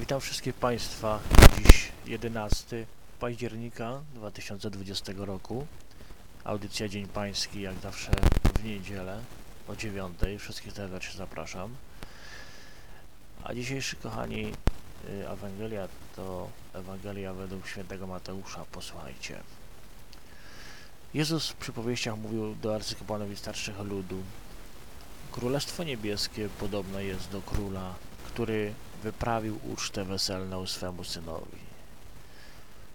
Witam wszystkich Państwa. Dziś 11 października 2020 roku. Audycja Dzień Pański, jak zawsze w niedzielę o 9. Wszystkich serdecznie zapraszam. A dzisiejszy, kochani, y, Ewangelia to Ewangelia według świętego Mateusza. Posłuchajcie. Jezus w przypowieściach mówił do arcykapłanów i starszych ludu. Królestwo niebieskie podobne jest do króla, który wyprawił ucztę weselną swemu synowi.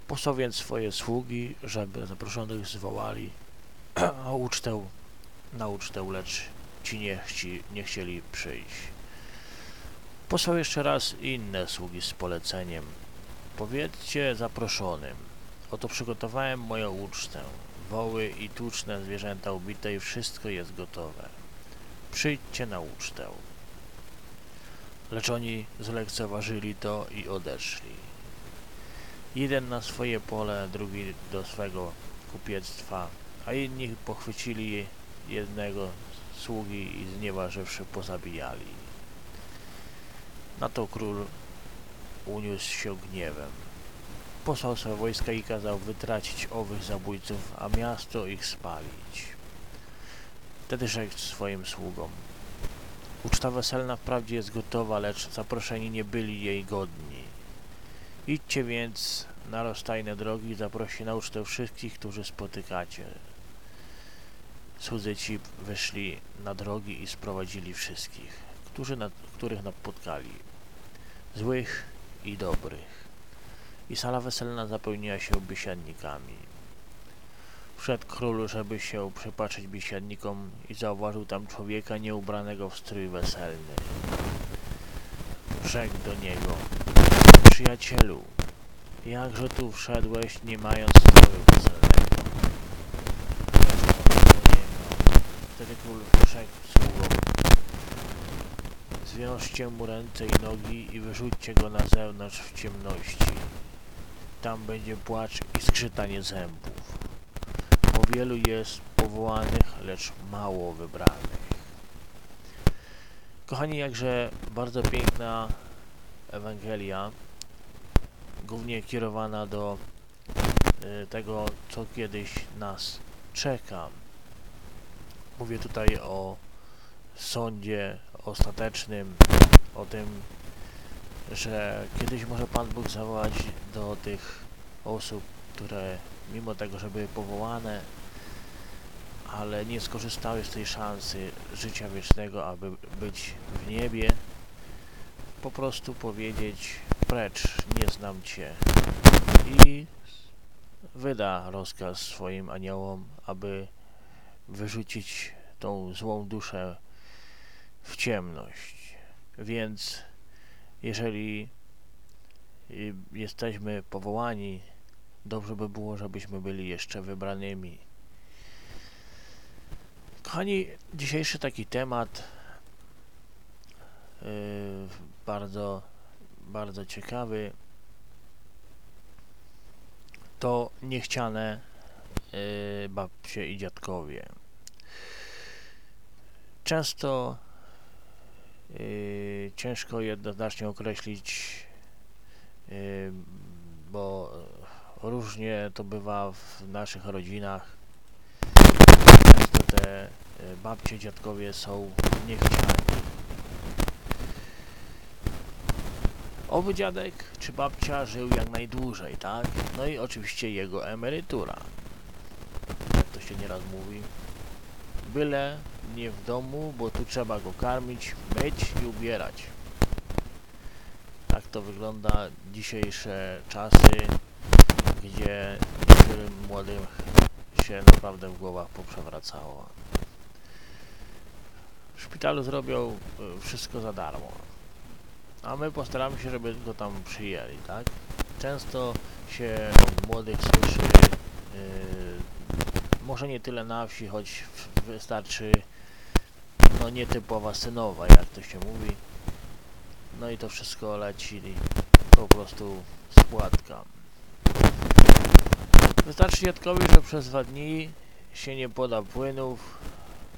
Posłał więc swoje sługi, żeby zaproszonych zwołali, a ucztę na ucztę, lecz ci nie, chci, nie chcieli przyjść. Posłał jeszcze raz inne sługi z poleceniem. Powiedzcie zaproszonym, oto przygotowałem moją ucztę, woły i tuczne zwierzęta ubite i wszystko jest gotowe. Przyjdźcie na ucztę. Lecz oni zlekceważyli to i odeszli. Jeden na swoje pole, drugi do swego kupiectwa, a inni pochwycili jednego sługi i znieważywszy pozabijali. Na to król uniósł się gniewem. Posłał swe wojska i kazał wytracić owych zabójców, a miasto ich spalić. Wtedy rzekł swoim sługom Uczta weselna wprawdzie jest gotowa, lecz zaproszeni nie byli jej godni. Idźcie więc na rozstajne drogi i zaproście na ucztę wszystkich, którzy spotykacie. Słudzy ci wyszli na drogi i sprowadzili wszystkich, którzy na, których napotkali, złych i dobrych. I sala weselna zapełniła się biesiadnikami. Wszedł król, żeby się przypatrzeć biesiadnikom i zauważył tam człowieka nieubranego w strój weselny. Rzekł do niego, przyjacielu, jakże tu wszedłeś, nie mając stroju weselnego? Wtedy król rzekł sługom, zwiążcie mu ręce i nogi i wyrzućcie go na zewnątrz w ciemności. Tam będzie płacz i skrzytanie zębów bo wielu jest powołanych, lecz mało wybranych. Kochani, jakże bardzo piękna Ewangelia, głównie kierowana do y, tego, co kiedyś nas czeka. Mówię tutaj o sądzie ostatecznym, o tym, że kiedyś może Pan Bóg zawołać do tych osób, które mimo tego, że były powołane, ale nie skorzystały z tej szansy życia wiecznego, aby być w niebie, po prostu powiedzieć precz, nie znam Cię i wyda rozkaz swoim aniołom, aby wyrzucić tą złą duszę w ciemność. Więc jeżeli y, jesteśmy powołani Dobrze by było, żebyśmy byli jeszcze wybranymi. Kochani, dzisiejszy taki temat yy, bardzo, bardzo ciekawy to niechciane yy, babcie i dziadkowie. Często yy, ciężko jednoznacznie określić, yy, bo Różnie to bywa w naszych rodzinach. Często te babcie, dziadkowie są niechciani. Oby dziadek czy babcia żył jak najdłużej, tak? No i oczywiście jego emerytura. Jak to się nieraz mówi. Byle nie w domu, bo tu trzeba go karmić, myć i ubierać. Tak to wygląda dzisiejsze czasy gdzie niektórym młodym się naprawdę w głowach poprzewracało. W szpitalu zrobią y, wszystko za darmo, a my postaramy się, żeby go tam przyjęli, tak? Często się od młodych słyszy, yy, może nie tyle na wsi, choć wystarczy no nietypowa synowa, jak to się mówi. No i to wszystko leci po prostu z płatka. Wystarczy dziadkowi, że przez dwa dni się nie poda płynów,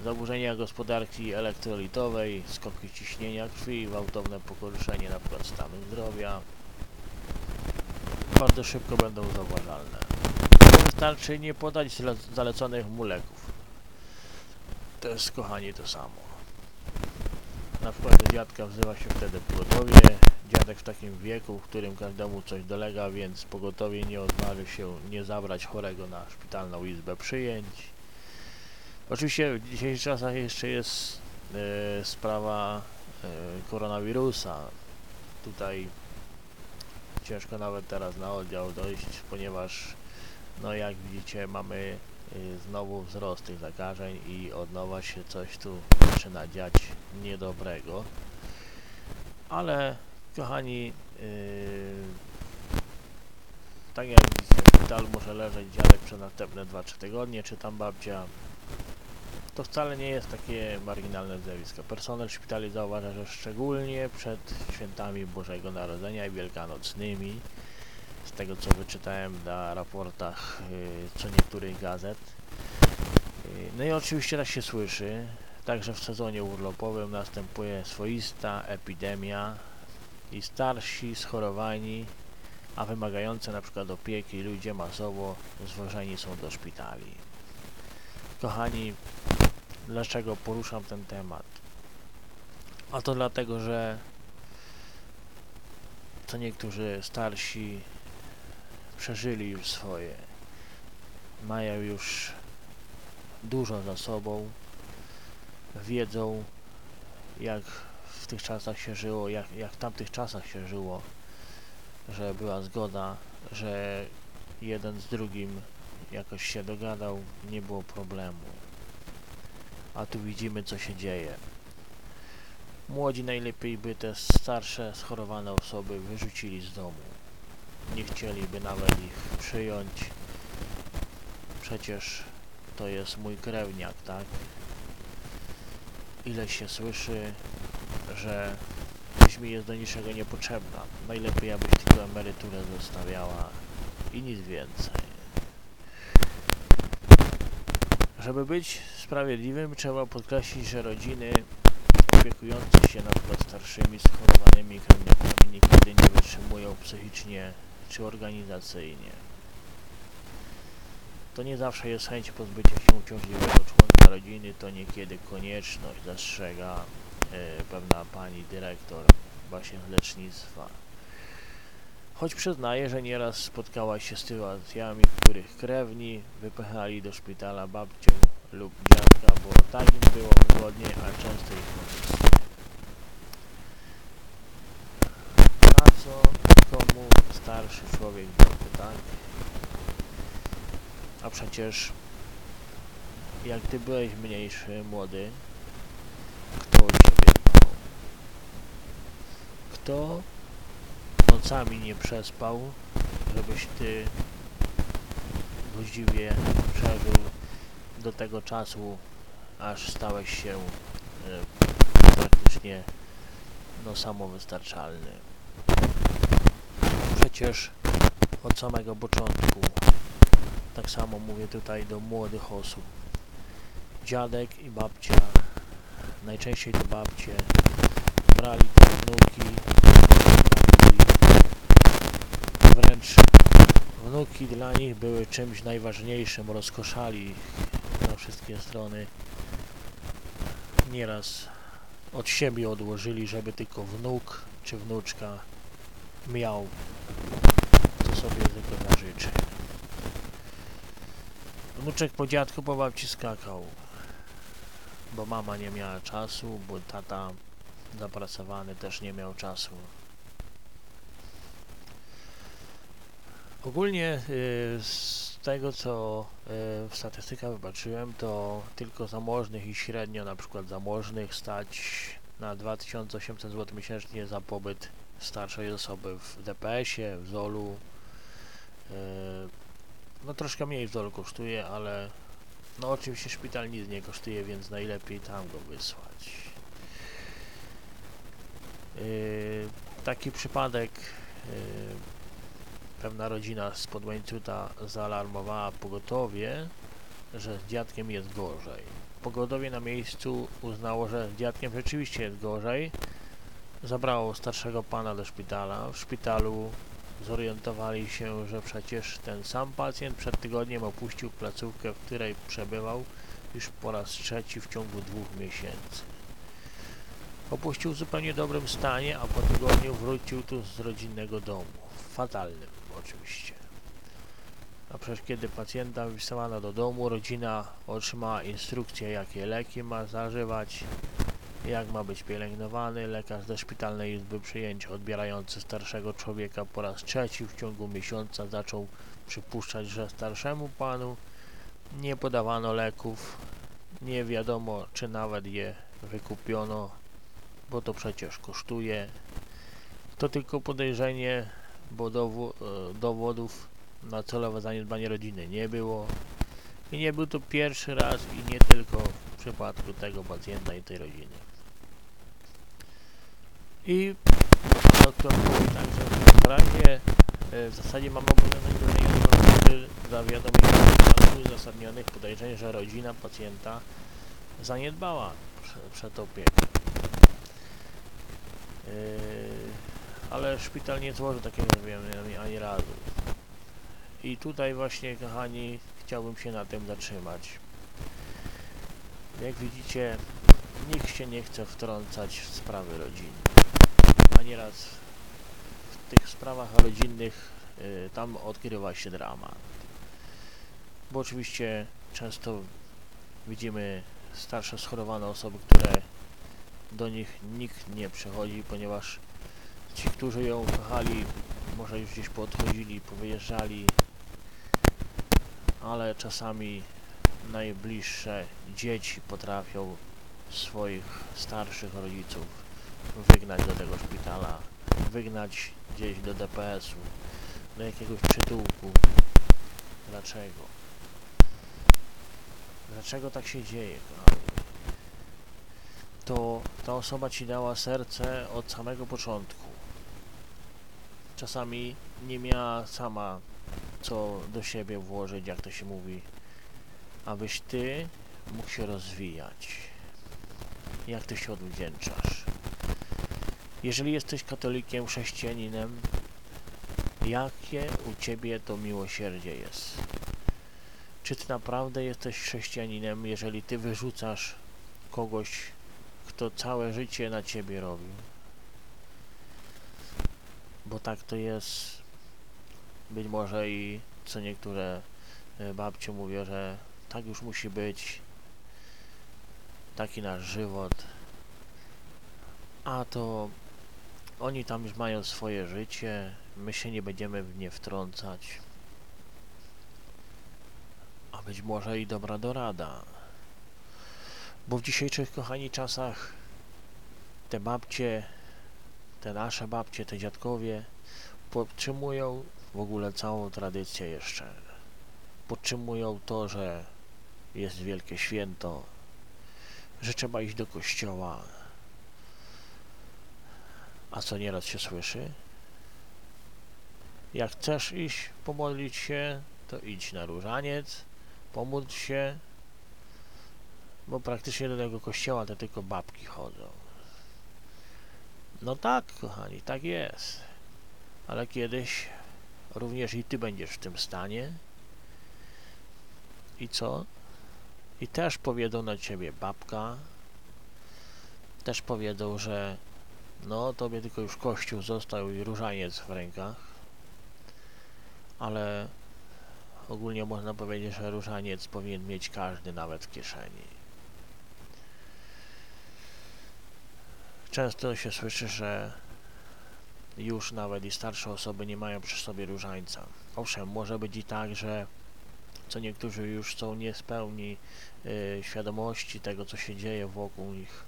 zaburzenia gospodarki elektrolitowej, skoki ciśnienia krwi, gwałtowne pogorzenie np. stanu zdrowia, bardzo szybko będą zauważalne. Wystarczy nie podać zaleconych mu leków. To jest, kochani, to samo. Na przykład dziadka wzywa się wtedy pogotowie. Dziadek w takim wieku, w którym każdemu coś dolega, więc pogotowie nie odważy się nie zabrać chorego na szpitalną izbę przyjęć. Oczywiście w dzisiejszych czasach jeszcze jest e, sprawa e, koronawirusa. Tutaj ciężko nawet teraz na oddział dojść, ponieważ no jak widzicie mamy y, znowu wzrost tych zakażeń i od nowa się coś tu zaczyna dziać niedobrego. Ale kochani, yy, tak jak widzicie, w szpitalu może leżeć dziadek przez następne 2-3 tygodnie, czy tam babcia. To wcale nie jest takie marginalne zjawisko. Personel szpitali zauważa, że szczególnie przed świętami Bożego Narodzenia i Wielkanocnymi z tego co wyczytałem na raportach y, co niektórych gazet. Y, No i oczywiście tak się słyszy, także w sezonie urlopowym następuje swoista epidemia i starsi, schorowani, a wymagający przykład opieki ludzie masowo zwożeni są do szpitali. Kochani, dlaczego poruszam ten temat? A to dlatego, że co niektórzy starsi przeżyli już swoje. Mają już dużo za sobą. Wiedzą, jak w tych czasach się żyło, jak, jak w tamtych czasach się żyło, że była zgoda, że jeden z drugim jakoś się dogadał, nie było problemu. A tu widzimy, co się dzieje. Młodzi najlepiej by te starsze, schorowane osoby wyrzucili z domu nie chcieliby nawet ich przyjąć. Przecież to jest mój krewniak, tak? Ile się słyszy, że gdzieś mi jest do niczego niepotrzebna. Najlepiej, abyś tylko emeryturę zostawiała i nic więcej. Żeby być sprawiedliwym, trzeba podkreślić, że rodziny opiekujące się na przykład starszymi, schorowanymi krewniakami nigdy nie wytrzymują psychicznie czy organizacyjnie. To nie zawsze jest chęć pozbycia się uciążliwego członka rodziny, to niekiedy konieczność, zastrzega pewna pani dyrektor właśnie lecznictwa. Choć przyznaje, że nieraz spotkała się z sytuacjami, w których krewni wypychali do szpitala babcię lub dziadka, bo tak im było wygodniej, a często ich korzystnie. Na co komu starszy człowiek dobry, tak? A przecież jak ty byłeś mniejszy, młody, kto dbał? Kto nocami nie przespał, żebyś ty godziwie przeżył do tego czasu, aż stałeś się e, praktycznie no, samowystarczalny. Przecież od samego początku, tak samo mówię tutaj do młodych osób, dziadek i babcia, najczęściej to babcie, brali te wnuki, wręcz wnuki dla nich były czymś najważniejszym, rozkoszali na wszystkie strony. Nieraz od siebie odłożyli, żeby tylko wnuk czy wnuczka miał, co sobie tylko zażyczy. Wnuczek po dziadku po babci skakał, bo mama nie miała czasu, bo tata zapracowany też nie miał czasu. Ogólnie y, z tego co y, w statystykach wybaczyłem, to tylko zamożnych i średnio na przykład zamożnych stać na 2800 zł miesięcznie za pobyt starszej osoby w DPS-ie, w ZOL-u. Yy, no troszkę mniej w ZOL kosztuje, ale no oczywiście szpital nic nie kosztuje, więc najlepiej tam go wysłać. Yy, taki przypadek yy, pewna rodzina z Podłańcuta zaalarmowała pogotowie, że z dziadkiem jest gorzej. Pogotowie na miejscu uznało, że z dziadkiem rzeczywiście jest gorzej. Zabrało starszego pana do szpitala. W szpitalu zorientowali się, że przecież ten sam pacjent przed tygodniem opuścił placówkę, w której przebywał już po raz trzeci w ciągu dwóch miesięcy. Opuścił w zupełnie dobrym stanie, a po tygodniu wrócił tu z rodzinnego domu. Fatalnym oczywiście. A przecież kiedy pacjenta wysłano do domu, rodzina otrzymała instrukcję, jakie leki ma zażywać, jak ma być pielęgnowany. Lekarz ze szpitalnej izby przyjęć odbierający starszego człowieka po raz trzeci w ciągu miesiąca zaczął przypuszczać, że starszemu panu nie podawano leków, nie wiadomo czy nawet je wykupiono, bo to przecież kosztuje. To tylko podejrzenie, bo dowo e, dowodów na celowe zaniedbanie rodziny nie było. I nie był to pierwszy raz i nie tylko w przypadku tego pacjenta i tej rodziny. I doktor mówi tak, że w razie e, w zasadzie mamy obowiązek wyrównania koszty zawiadomienia w przypadku uzasadnionych podejrzeń, że rodzina pacjenta zaniedbała prze, przed opieką. Yy, ale szpital nie złożył takiego zawiadomienia ani razu. I tutaj właśnie, kochani, chciałbym się na tym zatrzymać. Jak widzicie, nikt się nie chce wtrącać w sprawy rodzinne. Nieraz w tych sprawach rodzinnych y, tam odgrywa się dramat. Bo oczywiście często widzimy starsze schorowane osoby, które do nich nikt nie przychodzi, ponieważ ci, którzy ją kochali, może już gdzieś podchodzili, powyjeżdżali, ale czasami najbliższe dzieci potrafią swoich starszych rodziców wygnać do tego szpitala, wygnać gdzieś do DPS-u, do jakiegoś przytułku. Dlaczego? Dlaczego tak się dzieje, kochani? To ta osoba ci dała serce od samego początku. Czasami nie miała sama co do siebie włożyć, jak to się mówi, abyś ty mógł się rozwijać. Jak ty się odwdzięczasz? Jeżeli jesteś katolikiem, chrześcijaninem, jakie u ciebie to miłosierdzie jest? Czy ty naprawdę jesteś chrześcijaninem, jeżeli ty wyrzucasz kogoś, kto całe życie na ciebie robił? Bo tak to jest być może i co niektóre e, babcie mówią, że tak już musi być taki nasz żywot a to oni tam już mają swoje życie my się nie będziemy w nie wtrącać a być może i dobra dorada bo w dzisiejszych kochani czasach te babcie te nasze babcie, te dziadkowie podtrzymują w ogóle całą tradycję jeszcze. Podtrzymują to, że jest wielkie święto, że trzeba iść do kościoła. A co nieraz się słyszy? Jak chcesz iść pomodlić się, to idź na różaniec, pomódl się, bo praktycznie do tego kościoła to tylko babki chodzą. No tak, kochani, tak jest. Ale kiedyś również i ty będziesz w tym stanie. I co? I też powiedzą na ciebie babka. Też powiedzą, że no tobie tylko już kościół został i różaniec w rękach. Ale ogólnie można powiedzieć, że różaniec powinien mieć każdy nawet w kieszeni. Często się słyszy, że już nawet i starsze osoby nie mają przy sobie różańca. Owszem, może być i tak, że co niektórzy już są niespełni yy, świadomości tego, co się dzieje wokół nich,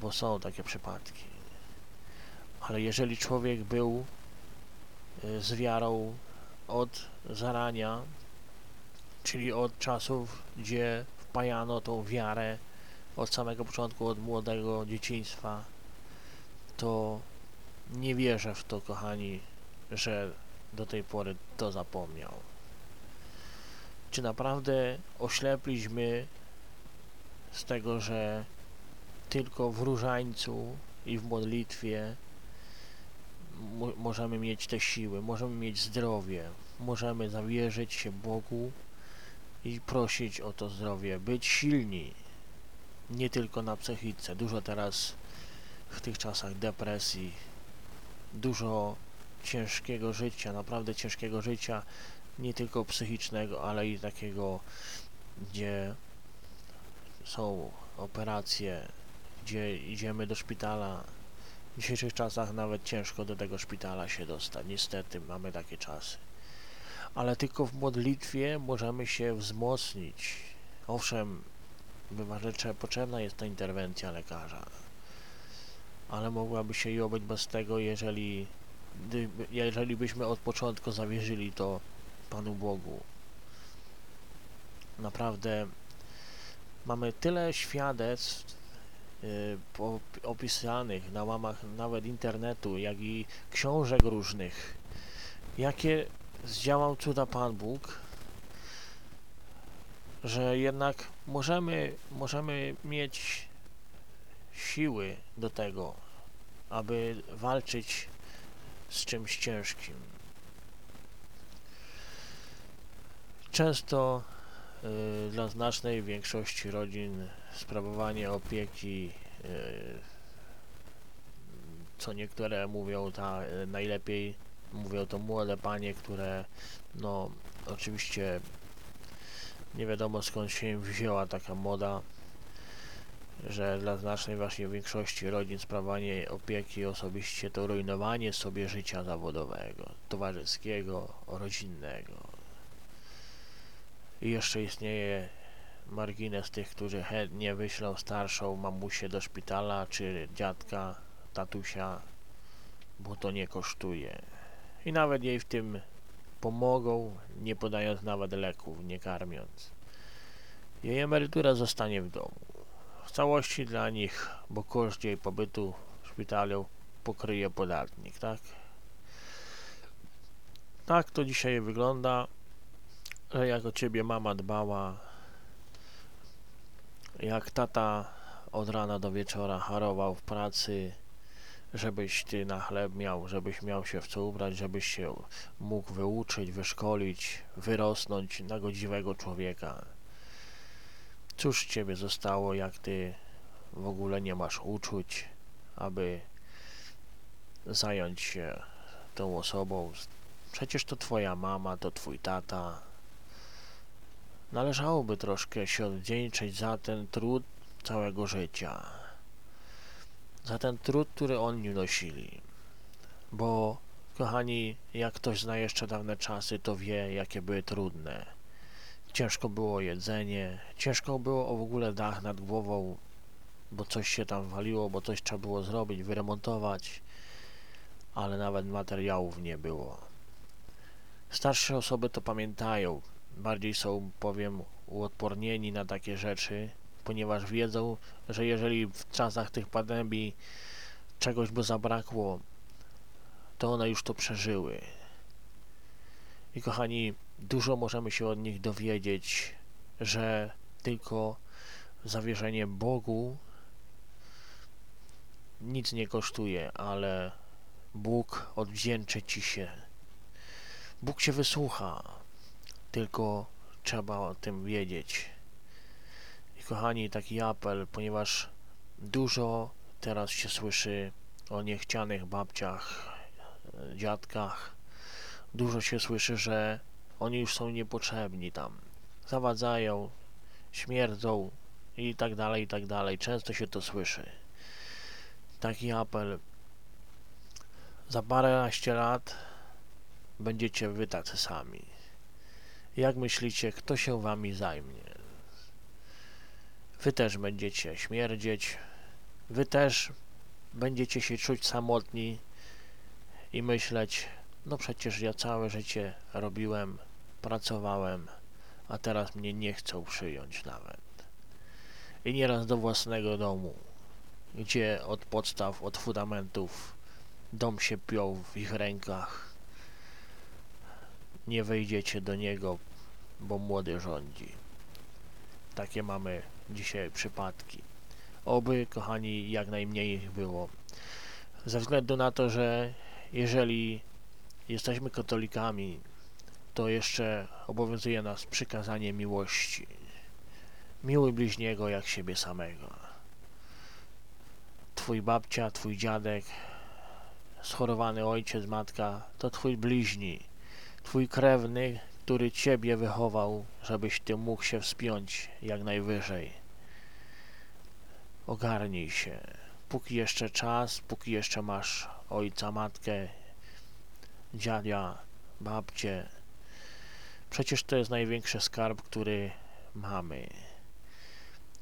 bo są takie przypadki. Ale jeżeli człowiek był yy, z wiarą od zarania, czyli od czasów, gdzie wpajano tą wiarę od samego początku, od młodego dzieciństwa, to nie wierzę w to, kochani, że do tej pory to zapomniał. Czy naprawdę oślepliśmy z tego, że tylko w różańcu i w modlitwie możemy mieć te siły, możemy mieć zdrowie, możemy zawierzyć się Bogu i prosić o to zdrowie, być silni, nie tylko na psychice. Dużo teraz w tych czasach depresji, dużo ciężkiego życia, naprawdę ciężkiego życia, nie tylko psychicznego, ale i takiego, gdzie są operacje, gdzie idziemy do szpitala. W dzisiejszych czasach nawet ciężko do tego szpitala się dostać. Niestety mamy takie czasy. Ale tylko w modlitwie możemy się wzmocnić. Owszem, bywa, że potrzebna jest ta interwencja lekarza, ale mogłaby się i obyć bez tego, jeżeli, jeżeli byśmy od początku zawierzyli to Panu Bogu. Naprawdę mamy tyle świadectw opisanych na łamach nawet internetu, jak i książek różnych, jakie zdziałał cuda Pan Bóg, że jednak możemy, możemy mieć siły do tego, aby walczyć z czymś ciężkim. Często y, dla znacznej większości rodzin sprawowanie opieki, y, co niektóre mówią, ta y, najlepiej mówią to młode panie, które no oczywiście nie wiadomo skąd się wzięła taka moda, że dla znacznej właśnie większości rodzin sprawowanie opieki osobiście to rujnowanie sobie życia zawodowego, towarzyskiego, rodzinnego. I jeszcze istnieje margines tych, którzy chętnie wyślą starszą mamusię do szpitala, czy dziadka, tatusia, bo to nie kosztuje. I nawet jej w tym pomogą, nie podając nawet leków, nie karmiąc. Jej emerytura zostanie w domu. W całości dla nich, bo koszt jej pobytu w szpitalu pokryje podatnik, tak? Tak to dzisiaj wygląda jak o ciebie mama dbała, jak tata od rana do wieczora harował w pracy, żebyś ty na chleb miał, żebyś miał się w co ubrać, żebyś się mógł wyuczyć, wyszkolić, wyrosnąć na godziwego człowieka. Cóż ciebie zostało, jak ty w ogóle nie masz uczuć, aby zająć się tą osobą. Przecież to twoja mama, to twój tata, Należałoby troszkę się odwdzięczyć za ten trud całego życia. Za ten trud, który oni nosili. Bo, kochani, jak ktoś zna jeszcze dawne czasy, to wie, jakie były trudne. Ciężko było jedzenie, ciężko było w ogóle dach nad głową, bo coś się tam waliło, bo coś trzeba było zrobić, wyremontować, ale nawet materiałów nie było. Starsze osoby to pamiętają, bardziej są, powiem, uodpornieni na takie rzeczy, ponieważ wiedzą, że jeżeli w czasach tych pandemii czegoś by zabrakło, to one już to przeżyły. I kochani, dużo możemy się od nich dowiedzieć, że tylko zawierzenie Bogu nic nie kosztuje, ale Bóg odwdzięczy ci się. Bóg cię wysłucha tylko trzeba o tym wiedzieć. I kochani, taki apel, ponieważ dużo teraz się słyszy o niechcianych babciach, dziadkach, dużo się słyszy, że oni już są niepotrzebni tam, zawadzają, śmierdzą i tak dalej, i tak dalej. Często się to słyszy. Taki apel. Za paręnaście lat będziecie wy tacy sami. Jak myślicie, kto się wami zajmie? Wy też będziecie śmierdzieć, wy też będziecie się czuć samotni i myśleć, no przecież ja całe życie robiłem, pracowałem, a teraz mnie nie chcą przyjąć nawet. I nieraz do własnego domu, gdzie od podstaw, od fundamentów dom się piął w ich rękach, nie wejdziecie do niego, bo młody rządzi. Takie mamy dzisiaj przypadki. Oby, kochani, jak najmniej ich było. Ze względu na to, że jeżeli jesteśmy katolikami, to jeszcze obowiązuje nas przykazanie miłości. Miłuj bliźniego jak siebie samego. Twój babcia, twój dziadek, schorowany ojciec, matka to twój bliźni, twój krewny, który ciebie wychował, żebyś ty mógł się wspiąć jak najwyżej. Ogarnij się. Póki jeszcze czas, póki jeszcze masz ojca, matkę, dziadia, babcię. Przecież to jest największy skarb, który mamy.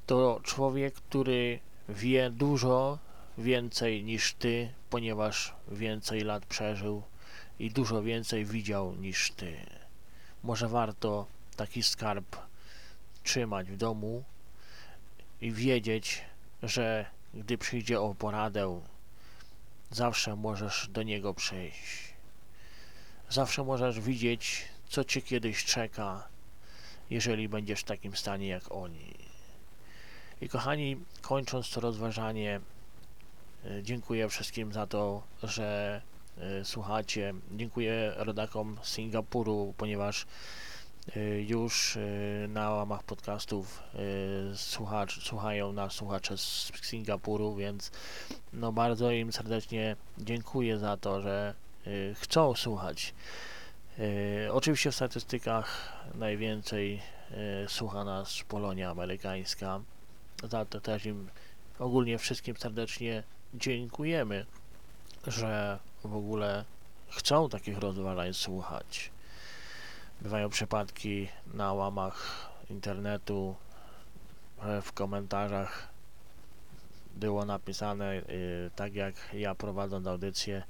To człowiek, który wie dużo więcej niż ty, ponieważ więcej lat przeżył i dużo więcej widział niż ty. Może warto taki skarb trzymać w domu i wiedzieć, że gdy przyjdzie o poradę, zawsze możesz do niego przyjść. Zawsze możesz widzieć, co cię kiedyś czeka, jeżeli będziesz w takim stanie jak oni. I kochani, kończąc to rozważanie, e, dziękuję wszystkim za to, że słuchacie. Dziękuję rodakom z Singapuru, ponieważ e, już e, na łamach podcastów e, słuchacz, słuchają nas słuchacze z Singapuru, więc no bardzo im serdecznie dziękuję za to, że e, chcą słuchać. E, Oczywiście w statystykach najwięcej e, słucha nas Polonia amerykańska. Za to też im ogólnie wszystkim serdecznie dziękujemy, że w ogóle chcą takich rozważań słuchać. Bywają przypadki na łamach internetu, że w komentarzach było napisane, y, tak jak ja prowadząc audycję,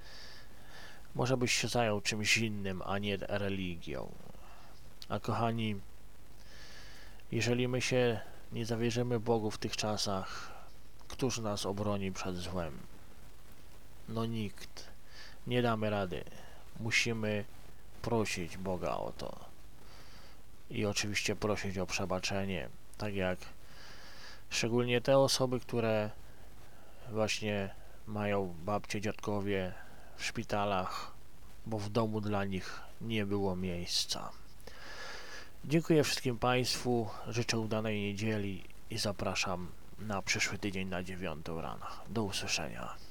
może byś się zajął czymś innym, a nie religią. A kochani, jeżeli my się nie zawierzymy Bogu w tych czasach, któż nas obroni przed złem? No nikt. Nie damy rady. Musimy prosić Boga o to. I oczywiście prosić o przebaczenie. Tak jak szczególnie te osoby, które właśnie mają babcie, dziadkowie w szpitalach, bo w domu dla nich nie było miejsca. Dziękuję wszystkim Państwu, życzę udanej niedzieli i zapraszam na przyszły tydzień na dziewiątą rano. Do usłyszenia.